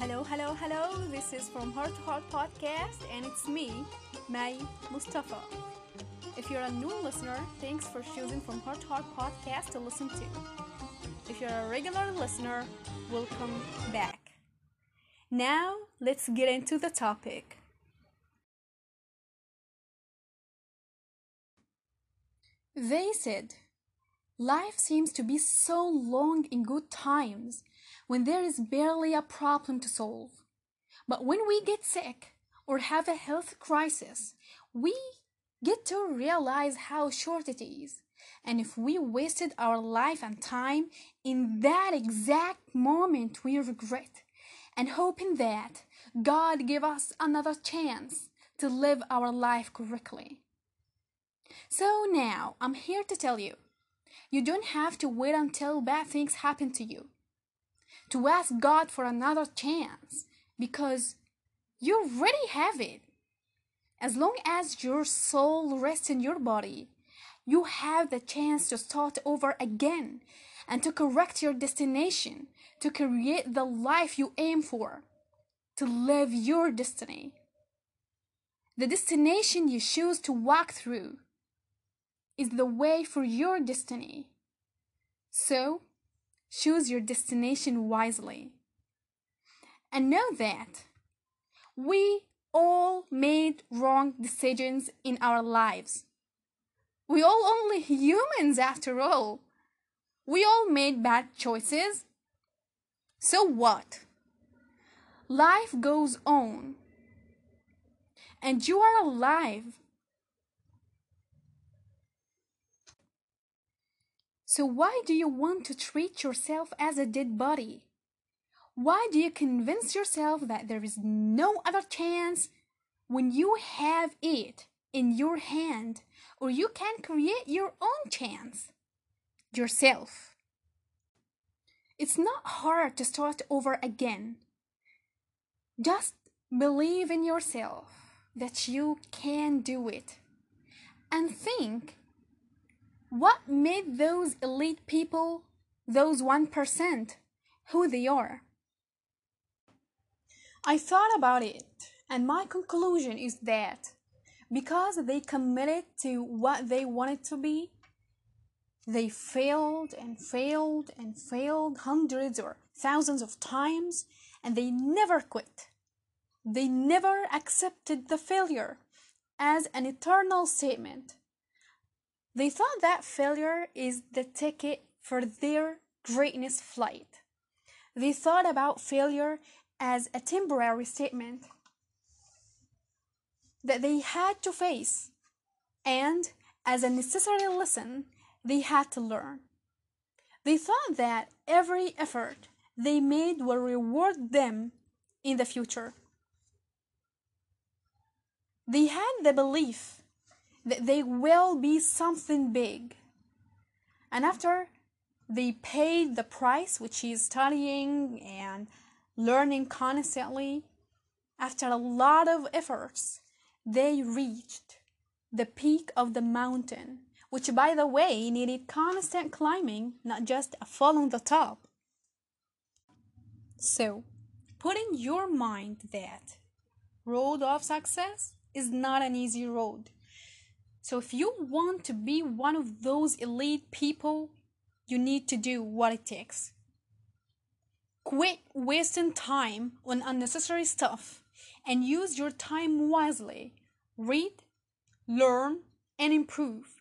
Hello, hello, hello. This is from Heart to Heart Podcast, and it's me, May Mustafa. If you're a new listener, thanks for choosing From Heart to Heart Podcast to listen to. If you're a regular listener, welcome back. Now, let's get into the topic. They said, Life seems to be so long in good times when there is barely a problem to solve. But when we get sick or have a health crisis, we get to realize how short it is. And if we wasted our life and time in that exact moment, we regret and hoping that God give us another chance to live our life correctly. So now I'm here to tell you, you don't have to wait until bad things happen to you to ask God for another chance because you already have it. As long as your soul rests in your body, you have the chance to start over again and to correct your destination, to create the life you aim for, to live your destiny. The destination you choose to walk through is the way for your destiny. So, Choose your destination wisely. And know that we all made wrong decisions in our lives. We all only humans after all. We all made bad choices. So what? Life goes on. And you are alive So, why do you want to treat yourself as a dead body? Why do you convince yourself that there is no other chance when you have it in your hand or you can create your own chance? Yourself. It's not hard to start over again. Just believe in yourself that you can do it and think what made those elite people, those 1%, who they are? I thought about it, and my conclusion is that because they committed to what they wanted to be, they failed and failed and failed hundreds or thousands of times, and they never quit. They never accepted the failure as an eternal statement. They thought that failure is the ticket for their greatness flight. They thought about failure as a temporary statement that they had to face and as a necessary lesson they had to learn. They thought that every effort they made will reward them in the future. They had the belief they will be something big. And after they paid the price, which is studying and learning constantly, after a lot of efforts, they reached the peak of the mountain, which, by the way, needed constant climbing, not just a fall on the top. So, put in your mind that road of success is not an easy road so if you want to be one of those elite people, you need to do what it takes. Quit wasting time on unnecessary stuff and use your time wisely. Read, learn, and improve.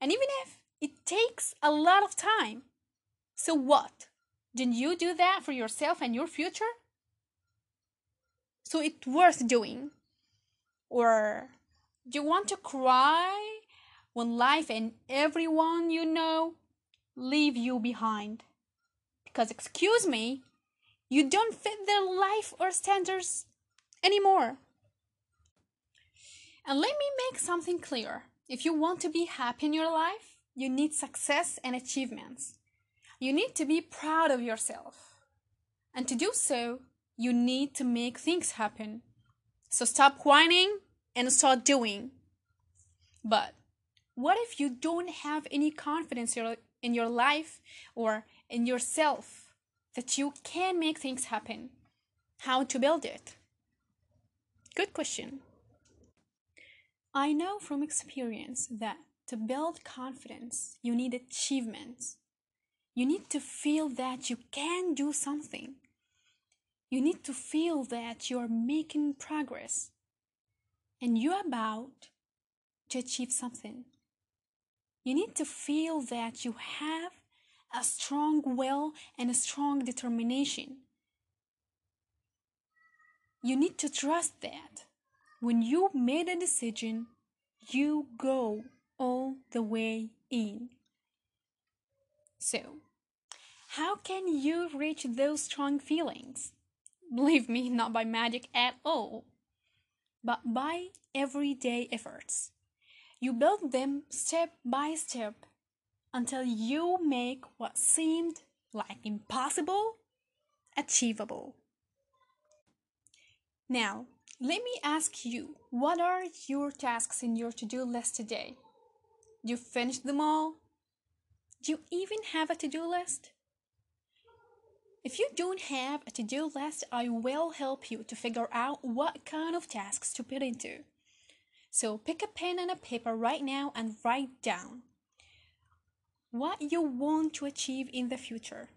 And even if it takes a lot of time, so what? Didn't you do that for yourself and your future? So it's worth doing. Or do you want to cry when life and everyone you know leave you behind? Because, excuse me, you don't fit their life or standards anymore. And let me make something clear. If you want to be happy in your life, you need success and achievements. You need to be proud of yourself. And to do so, you need to make things happen. So stop whining and start doing. But what if you don't have any confidence in your life or in yourself that you can make things happen? How to build it? Good question. I know from experience that to build confidence, you need achievements. You need to feel that you can do something. You need to feel that you're making progress and you're about to achieve something. You need to feel that you have a strong will and a strong determination. You need to trust that when you made a decision, you go all the way in. So, how can you reach those strong feelings? Believe me, not by magic at all, but by everyday efforts. You build them step by step until you make what seemed like impossible achievable. Now, let me ask you what are your tasks in your to do list today? You finished them all? Do you even have a to do list? If you don't have a to do list, I will help you to figure out what kind of tasks to put into. So pick a pen and a paper right now and write down what you want to achieve in the future.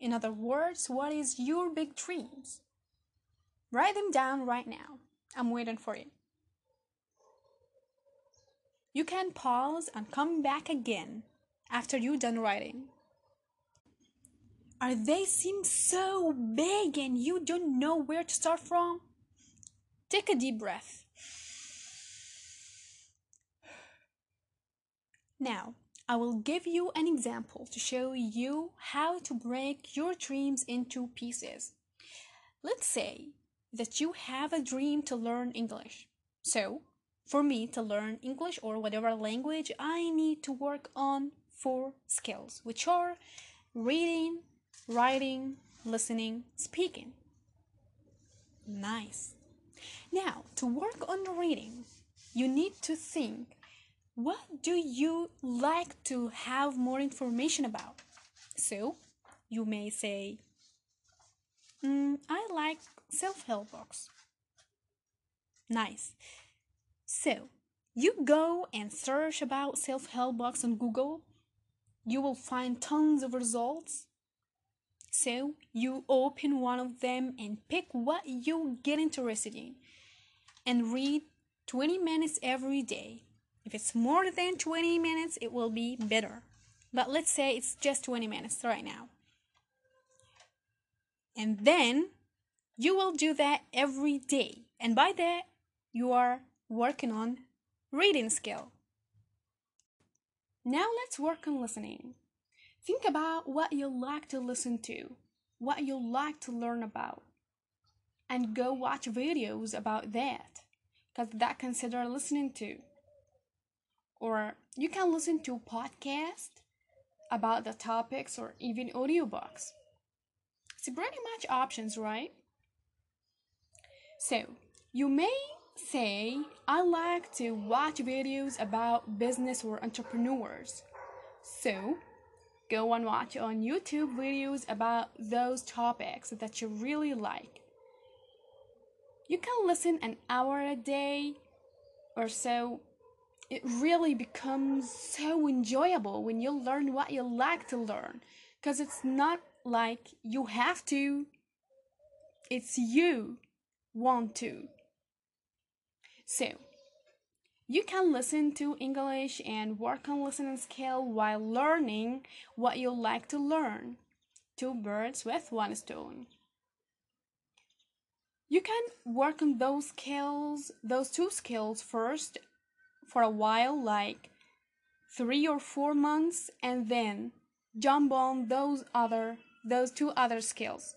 In other words, what is your big dreams? Write them down right now. I'm waiting for you. You can pause and come back again after you're done writing. Are they seem so big and you don't know where to start from? Take a deep breath. Now, I will give you an example to show you how to break your dreams into pieces. Let's say that you have a dream to learn English. So, for me to learn English or whatever language, I need to work on four skills, which are reading, writing, listening, speaking. Nice. Now, to work on reading, you need to think what do you like to have more information about? So, you may say, mm, I like self help books. Nice. So, you go and search about self help books on Google. You will find tons of results so you open one of them and pick what you get interested in and read 20 minutes every day. If it's more than 20 minutes, it will be better. But let's say it's just 20 minutes right now. And then you will do that every day. And by that, you are working on reading skill. Now let's work on listening. Think about what you like to listen to, what you like to learn about, and go watch videos about that, because that consider listening to. Or you can listen to podcast about the topics or even audiobooks. It's pretty much options, right? So, you may say, I like to watch videos about business or entrepreneurs. So, Go and watch on YouTube videos about those topics that you really like. You can listen an hour a day or so. It really becomes so enjoyable when you learn what you like to learn because it's not like you have to, it's you want to. So, you can listen to English and work on listening skill while learning what you like to learn. Two birds with one stone. You can work on those skills, those two skills first for a while, like three or four months, and then jump on those other, those two other skills.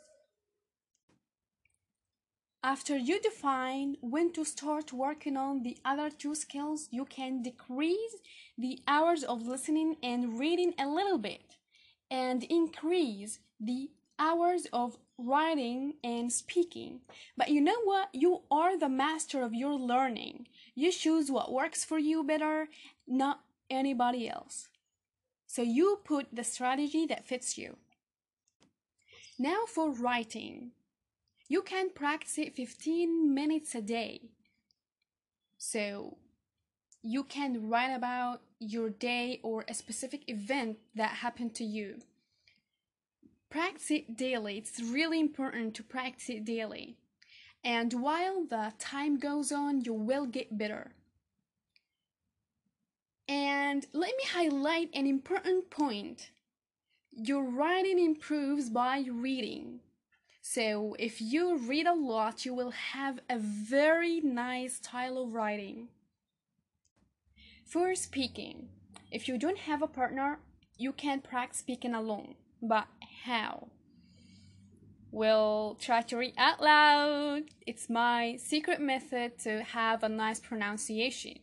After you define when to start working on the other two skills, you can decrease the hours of listening and reading a little bit and increase the hours of writing and speaking. But you know what? You are the master of your learning. You choose what works for you better, not anybody else. So you put the strategy that fits you. Now for writing. You can practice it 15 minutes a day. So you can write about your day or a specific event that happened to you. Practice it daily. It's really important to practice it daily. And while the time goes on, you will get better. And let me highlight an important point. Your writing improves by reading. So, if you read a lot, you will have a very nice style of writing. For speaking, if you don't have a partner, you can practice speaking alone. But how? Well, try to read out loud. It's my secret method to have a nice pronunciation.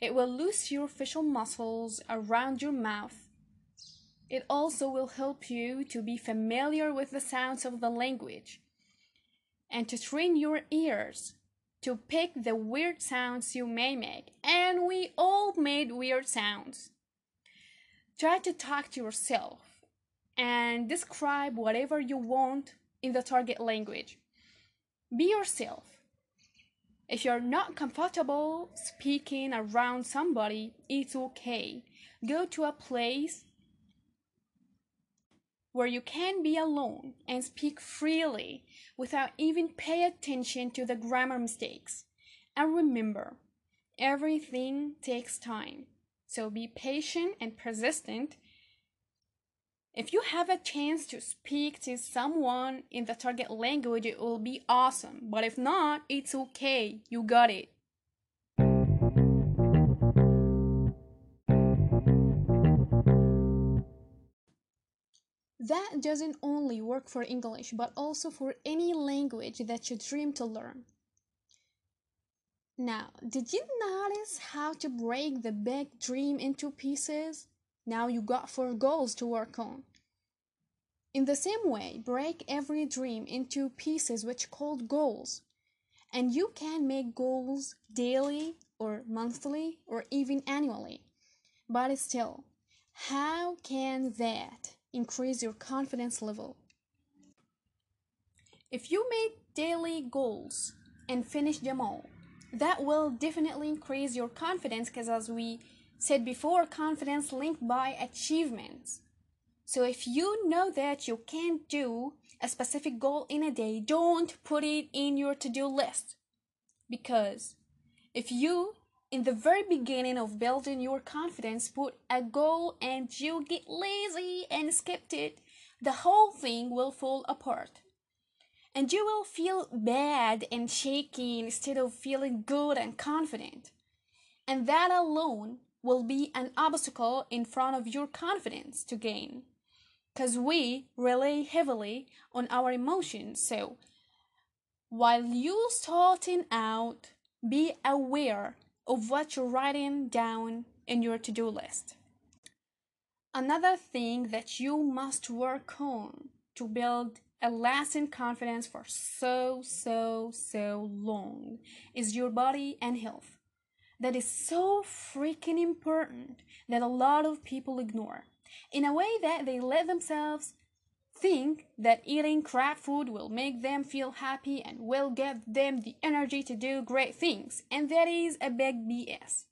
It will loose your facial muscles around your mouth. It also will help you to be familiar with the sounds of the language and to train your ears to pick the weird sounds you may make. And we all made weird sounds. Try to talk to yourself and describe whatever you want in the target language. Be yourself. If you're not comfortable speaking around somebody, it's okay. Go to a place where you can be alone and speak freely without even pay attention to the grammar mistakes. And remember, everything takes time. So be patient and persistent if you have a chance to speak to someone in the target language, it will be awesome. But if not, it's okay. You got it. That doesn't only work for English, but also for any language that you dream to learn. Now, did you notice how to break the big dream into pieces? Now you got four goals to work on. In the same way, break every dream into pieces which called goals. And you can make goals daily or monthly or even annually. But still, how can that increase your confidence level? If you make daily goals and finish them all, that will definitely increase your confidence because as we said before, confidence linked by achievements. So if you know that you can't do a specific goal in a day, don't put it in your to-do list. Because if you in the very beginning of building your confidence put a goal and you get lazy and skipped it, the whole thing will fall apart. And you will feel bad and shaky instead of feeling good and confident. And that alone will be an obstacle in front of your confidence to gain. Because we rely heavily on our emotions. So, while you starting out, be aware of what you're writing down in your to do list. Another thing that you must work on to build a lasting confidence for so, so, so long is your body and health that is so freaking important that a lot of people ignore in a way that they let themselves think that eating crap food will make them feel happy and will give them the energy to do great things, and that is a big BS.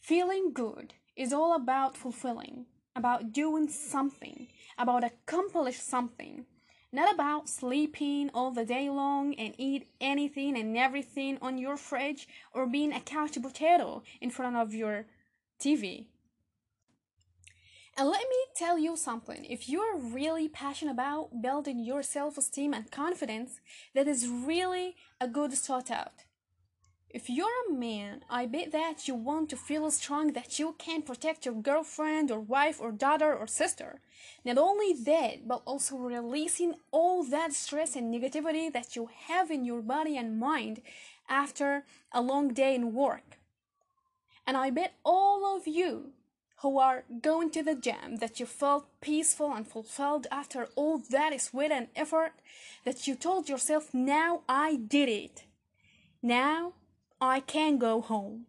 Feeling good is all about fulfilling, about doing something, about accomplish something, not about sleeping all the day long and eat anything and everything on your fridge or being a couch potato in front of your TV. And let me tell you something if you're really passionate about building your self esteem and confidence, that is really a good start out. If you're a man, I bet that you want to feel strong that you can protect your girlfriend or wife or daughter or sister. Not only that, but also releasing all that stress and negativity that you have in your body and mind after a long day in work. And I bet all of you who are going to the gym that you felt peaceful and fulfilled after all that sweat and effort that you told yourself, now I did it. Now I can go home.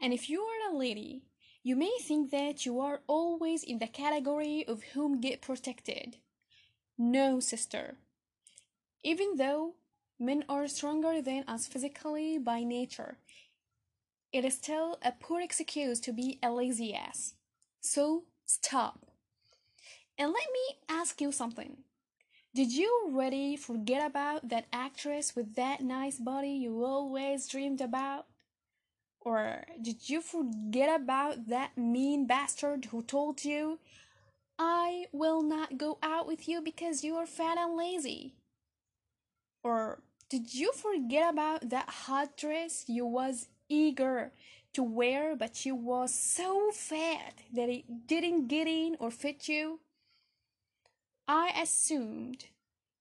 And if you are a lady, you may think that you are always in the category of whom get protected. No, sister. Even though men are stronger than us physically by nature, it is still a poor excuse to be a lazy ass. So stop. And let me ask you something. Did you already forget about that actress with that nice body you always dreamed about? Or did you forget about that mean bastard who told you, I will not go out with you because you are fat and lazy? Or did you forget about that hot dress you was eager to wear but you was so fat that it didn't get in or fit you? I assumed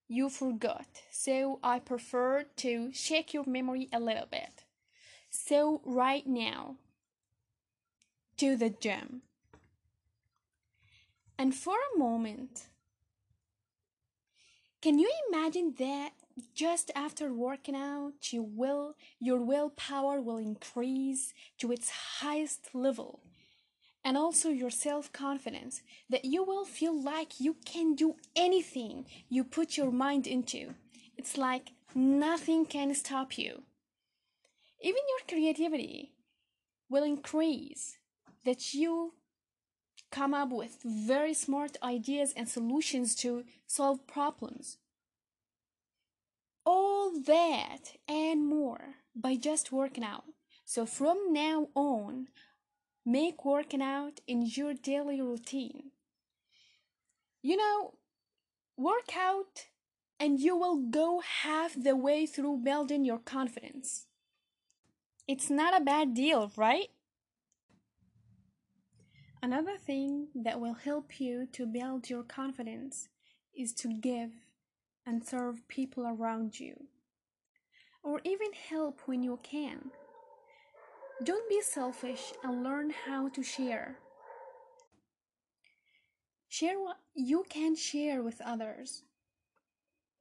you forgot, so I prefer to shake your memory a little bit. So, right now, to the gym. And for a moment, can you imagine that just after working out, you will, your willpower will increase to its highest level? And also your self confidence, that you will feel like you can do anything you put your mind into. It's like nothing can stop you. Even your creativity will increase, that you come up with very smart ideas and solutions to solve problems. All that and more by just working out. So from now on, make working out in your daily routine. You know, work out and you will go half the way through building your confidence. It's not a bad deal, right? Another thing that will help you to build your confidence is to give and serve people around you, or even help when you can. Don't be selfish and learn how to share. Share what you can share with others.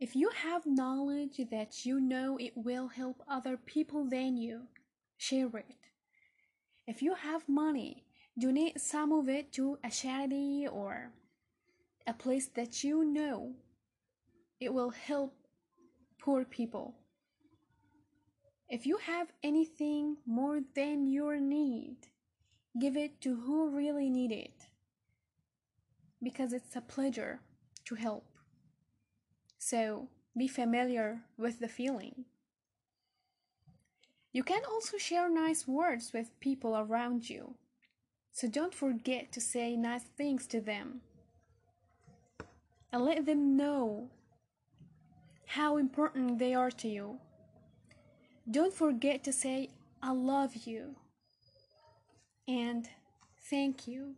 If you have knowledge that you know it will help other people than you, share it. If you have money, donate some of it to a charity or a place that you know it will help poor people. If you have anything more than your need, give it to who really need it. Because it's a pleasure to help. So be familiar with the feeling. You can also share nice words with people around you. So don't forget to say nice things to them. And let them know how important they are to you. Don't forget to say, I love you, and thank you,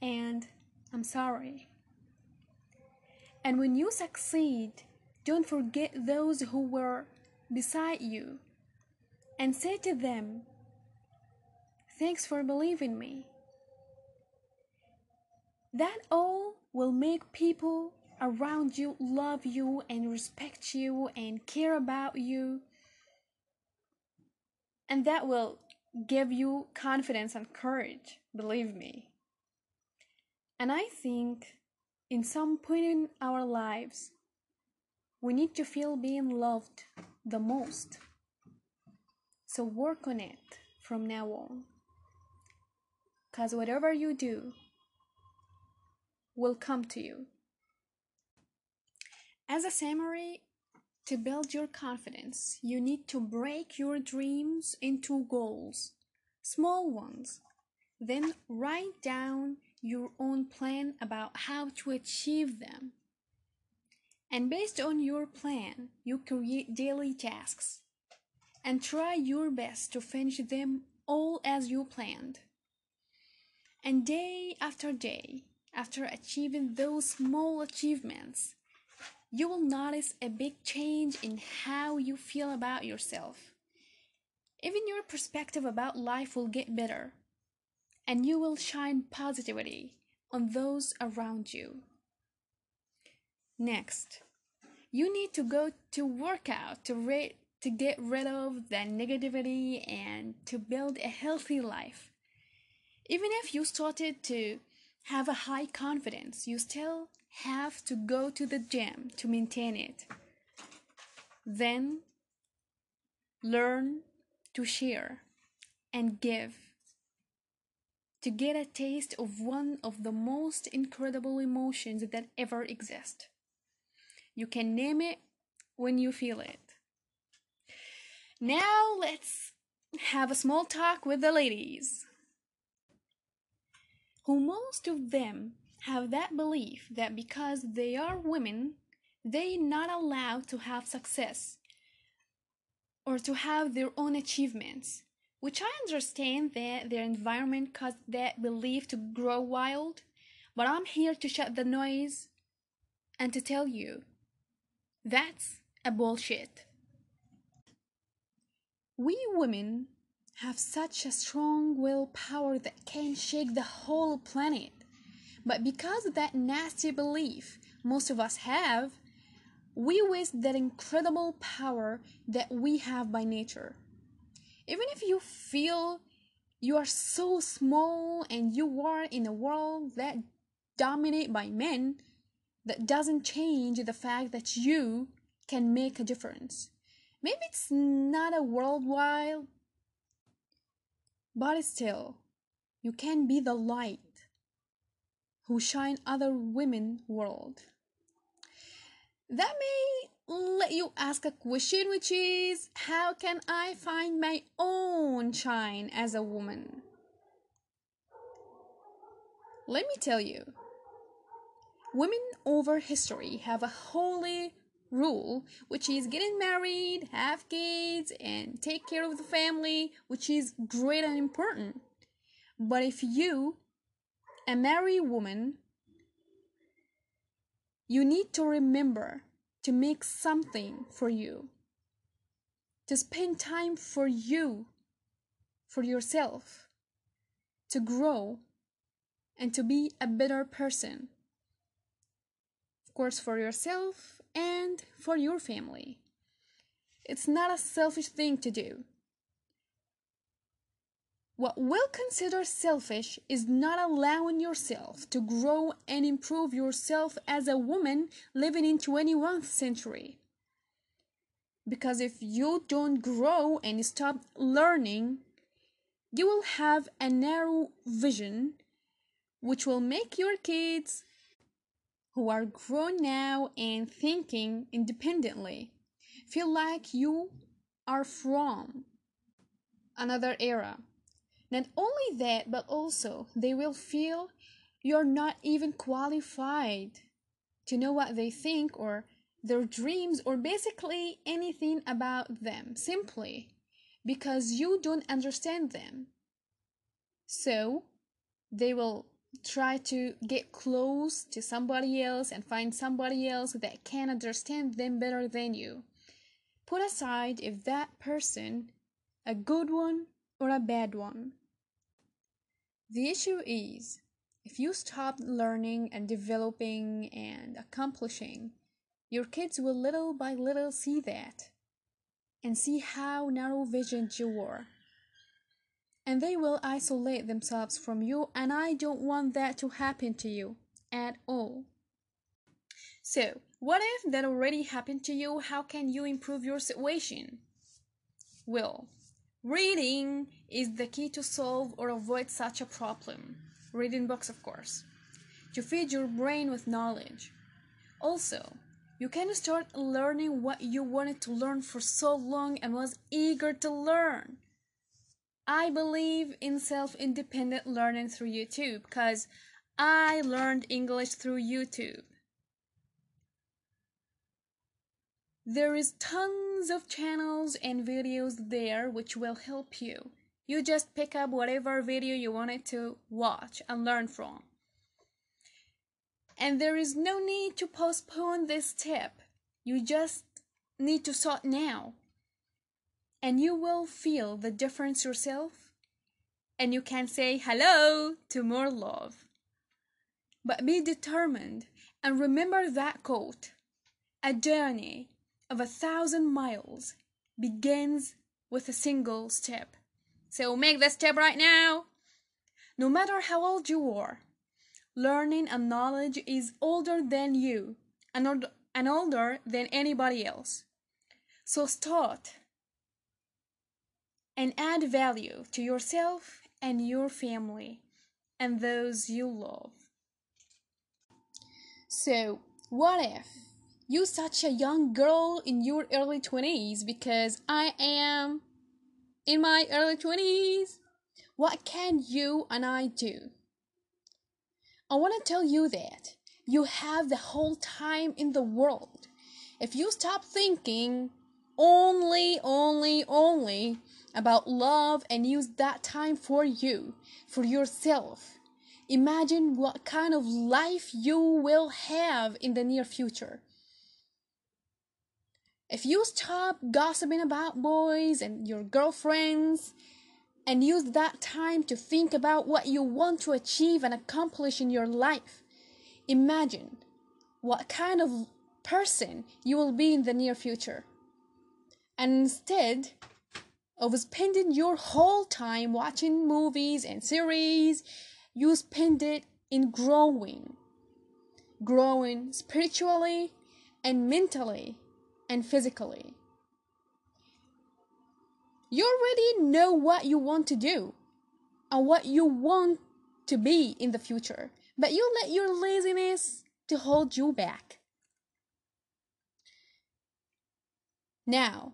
and I'm sorry. And when you succeed, don't forget those who were beside you and say to them, Thanks for believing me. That all will make people around you love you and respect you and care about you. And that will give you confidence and courage, believe me. And I think in some point in our lives, we need to feel being loved the most. So work on it from now on. Because whatever you do will come to you. As a summary, to build your confidence, you need to break your dreams into goals, small ones. Then write down your own plan about how to achieve them. And based on your plan, you create daily tasks and try your best to finish them all as you planned. And day after day, after achieving those small achievements, you will notice a big change in how you feel about yourself. Even your perspective about life will get better, and you will shine positivity on those around you. Next, you need to go to workout to, re- to get rid of the negativity and to build a healthy life. Even if you started to have a high confidence, you still have to go to the gym to maintain it. Then learn to share and give to get a taste of one of the most incredible emotions that ever exist. You can name it when you feel it. Now let's have a small talk with the ladies. Who most of them have that belief that because they are women, they not allowed to have success or to have their own achievements which I understand that their environment caused that belief to grow wild, but I'm here to shut the noise and to tell you that's a bullshit. We women have such a strong willpower that can shake the whole planet. But because of that nasty belief most of us have, we waste that incredible power that we have by nature. Even if you feel you are so small and you are in a world that dominated by men that doesn't change the fact that you can make a difference. Maybe it's not a worldwide but still you can be the light who shine other women world that may let you ask a question, which is How can I find my own shine as a woman? Let me tell you, women over history have a holy rule, which is getting married, have kids, and take care of the family, which is great and important. But if you, a married woman, you need to remember to make something for you, to spend time for you, for yourself, to grow, and to be a better person. Of course, for yourself and for your family. It's not a selfish thing to do. What we'll consider selfish is not allowing yourself to grow and improve yourself as a woman living in 21st century. Because if you don't grow and stop learning, you will have a narrow vision which will make your kids who are grown now and thinking independently feel like you are from another era not only that, but also they will feel you're not even qualified to know what they think or their dreams or basically anything about them simply because you don't understand them. So they will try to get close to somebody else and find somebody else that can understand them better than you. Put aside if that person a good one or a bad one. The issue is if you stop learning and developing and accomplishing, your kids will little by little see that and see how narrow visioned you are. And they will isolate themselves from you, and I don't want that to happen to you at all. So, what if that already happened to you? How can you improve your situation? Well, Reading is the key to solve or avoid such a problem. Reading books, of course, to feed your brain with knowledge. Also, you can start learning what you wanted to learn for so long and was eager to learn. I believe in self independent learning through YouTube because I learned English through YouTube. There is tons of channels and videos there which will help you. You just pick up whatever video you wanted to watch and learn from. And there is no need to postpone this step. You just need to start now. And you will feel the difference yourself. And you can say hello to more love. But be determined and remember that quote a journey of a thousand miles begins with a single step. So make the step right now. No matter how old you are, learning and knowledge is older than you and, and older than anybody else. So start and add value to yourself and your family and those you love. So, what if you such a young girl in your early 20s because I am in my early 20s? What can you and I do? I want to tell you that you have the whole time in the world. If you stop thinking only, only, only about love and use that time for you, for yourself, imagine what kind of life you will have in the near future. If you stop gossiping about boys and your girlfriends and use that time to think about what you want to achieve and accomplish in your life, imagine what kind of person you will be in the near future. And instead of spending your whole time watching movies and series, you spend it in growing. Growing spiritually and mentally and physically. You already know what you want to do and what you want to be in the future, but you let your laziness to hold you back. Now,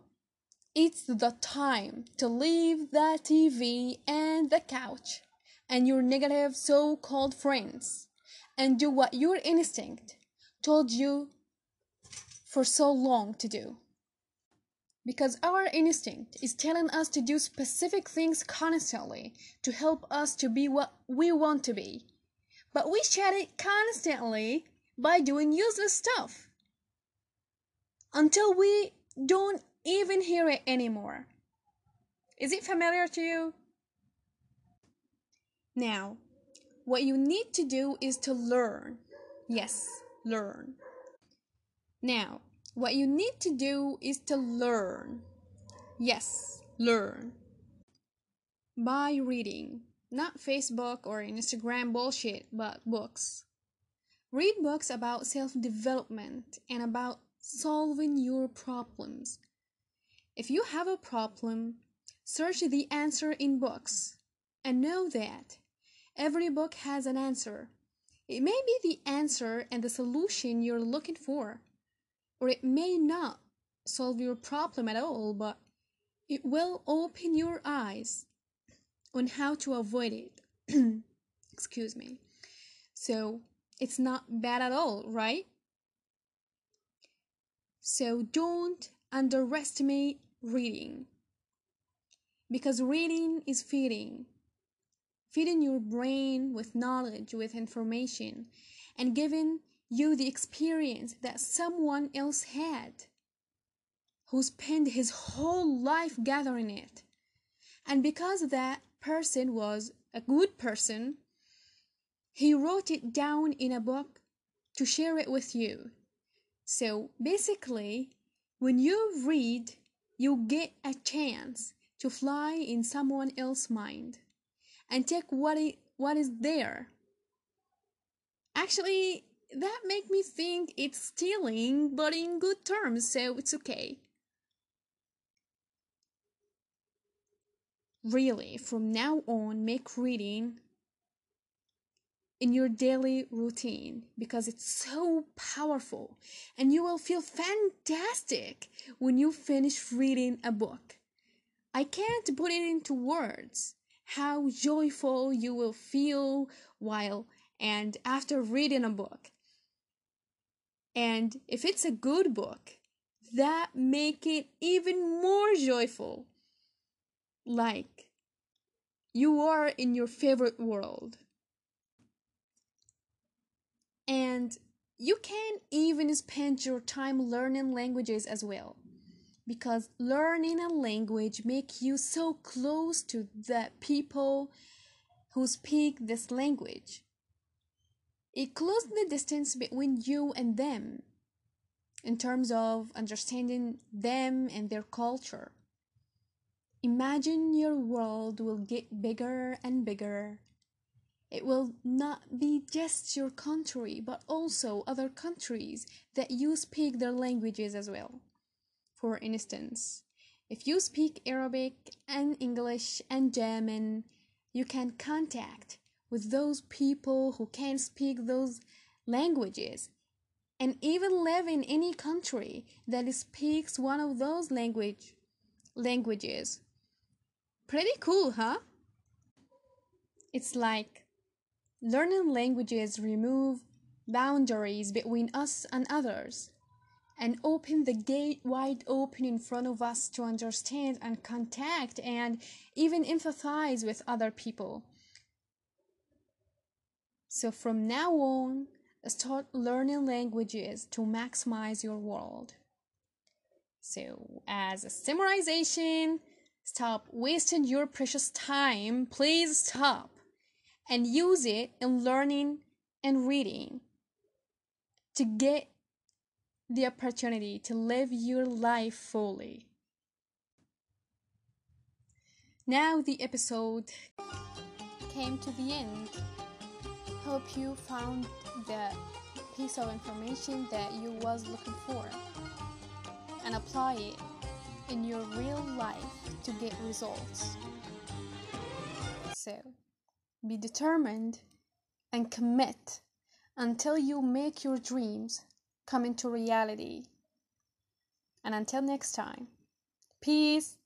it's the time to leave the TV and the couch and your negative so called friends and do what your instinct told you for so long to do. Because our instinct is telling us to do specific things constantly to help us to be what we want to be. But we shed it constantly by doing useless stuff until we don't even hear it anymore. Is it familiar to you? Now, what you need to do is to learn. Yes, learn. Now, what you need to do is to learn. Yes, learn. By reading, not Facebook or Instagram bullshit, but books. Read books about self development and about solving your problems. If you have a problem, search the answer in books and know that every book has an answer. It may be the answer and the solution you're looking for or it may not solve your problem at all, but it will open your eyes on how to avoid it. Excuse me. So it's not bad at all, right? So don't underestimate reading because reading is feeding feeding your brain with knowledge with information and giving you the experience that someone else had who spent his whole life gathering it. And because that person was a good person, he wrote it down in a book to share it with you. So basically, when you read, you get a chance to fly in someone else's mind and take what, it, what is there. Actually, that make me think it's stealing, but in good terms, so it's okay. Really, from now on, make reading in your daily routine because it's so powerful and you will feel fantastic when you finish reading a book. I can't put it into words how joyful you will feel while and after reading a book. And if it's a good book, that make it even more joyful. Like you are in your favorite world. And you can even spend your time learning languages as well. Because learning a language make you so close to the people who speak this language. It closed the distance between you and them in terms of understanding them and their culture. Imagine your world will get bigger and bigger. It will not be just your country, but also other countries that you speak their languages as well. For instance, if you speak Arabic and English and German, you can contact with those people who can't speak those languages and even live in any country that speaks one of those language languages. Pretty cool, huh? It's like learning languages remove boundaries between us and others and open the gate wide open in front of us to understand and contact and even empathize with other people. So from now on, start learning languages to maximize your world. So, as a summarization, stop wasting your precious time. Please stop and use it in learning and reading to get the opportunity to live your life fully. Now the episode came to the end. Hope you found the piece of information that you was looking for and apply it in your real life to get results. So, be determined and commit until you make your dreams come into reality. And until next time, peace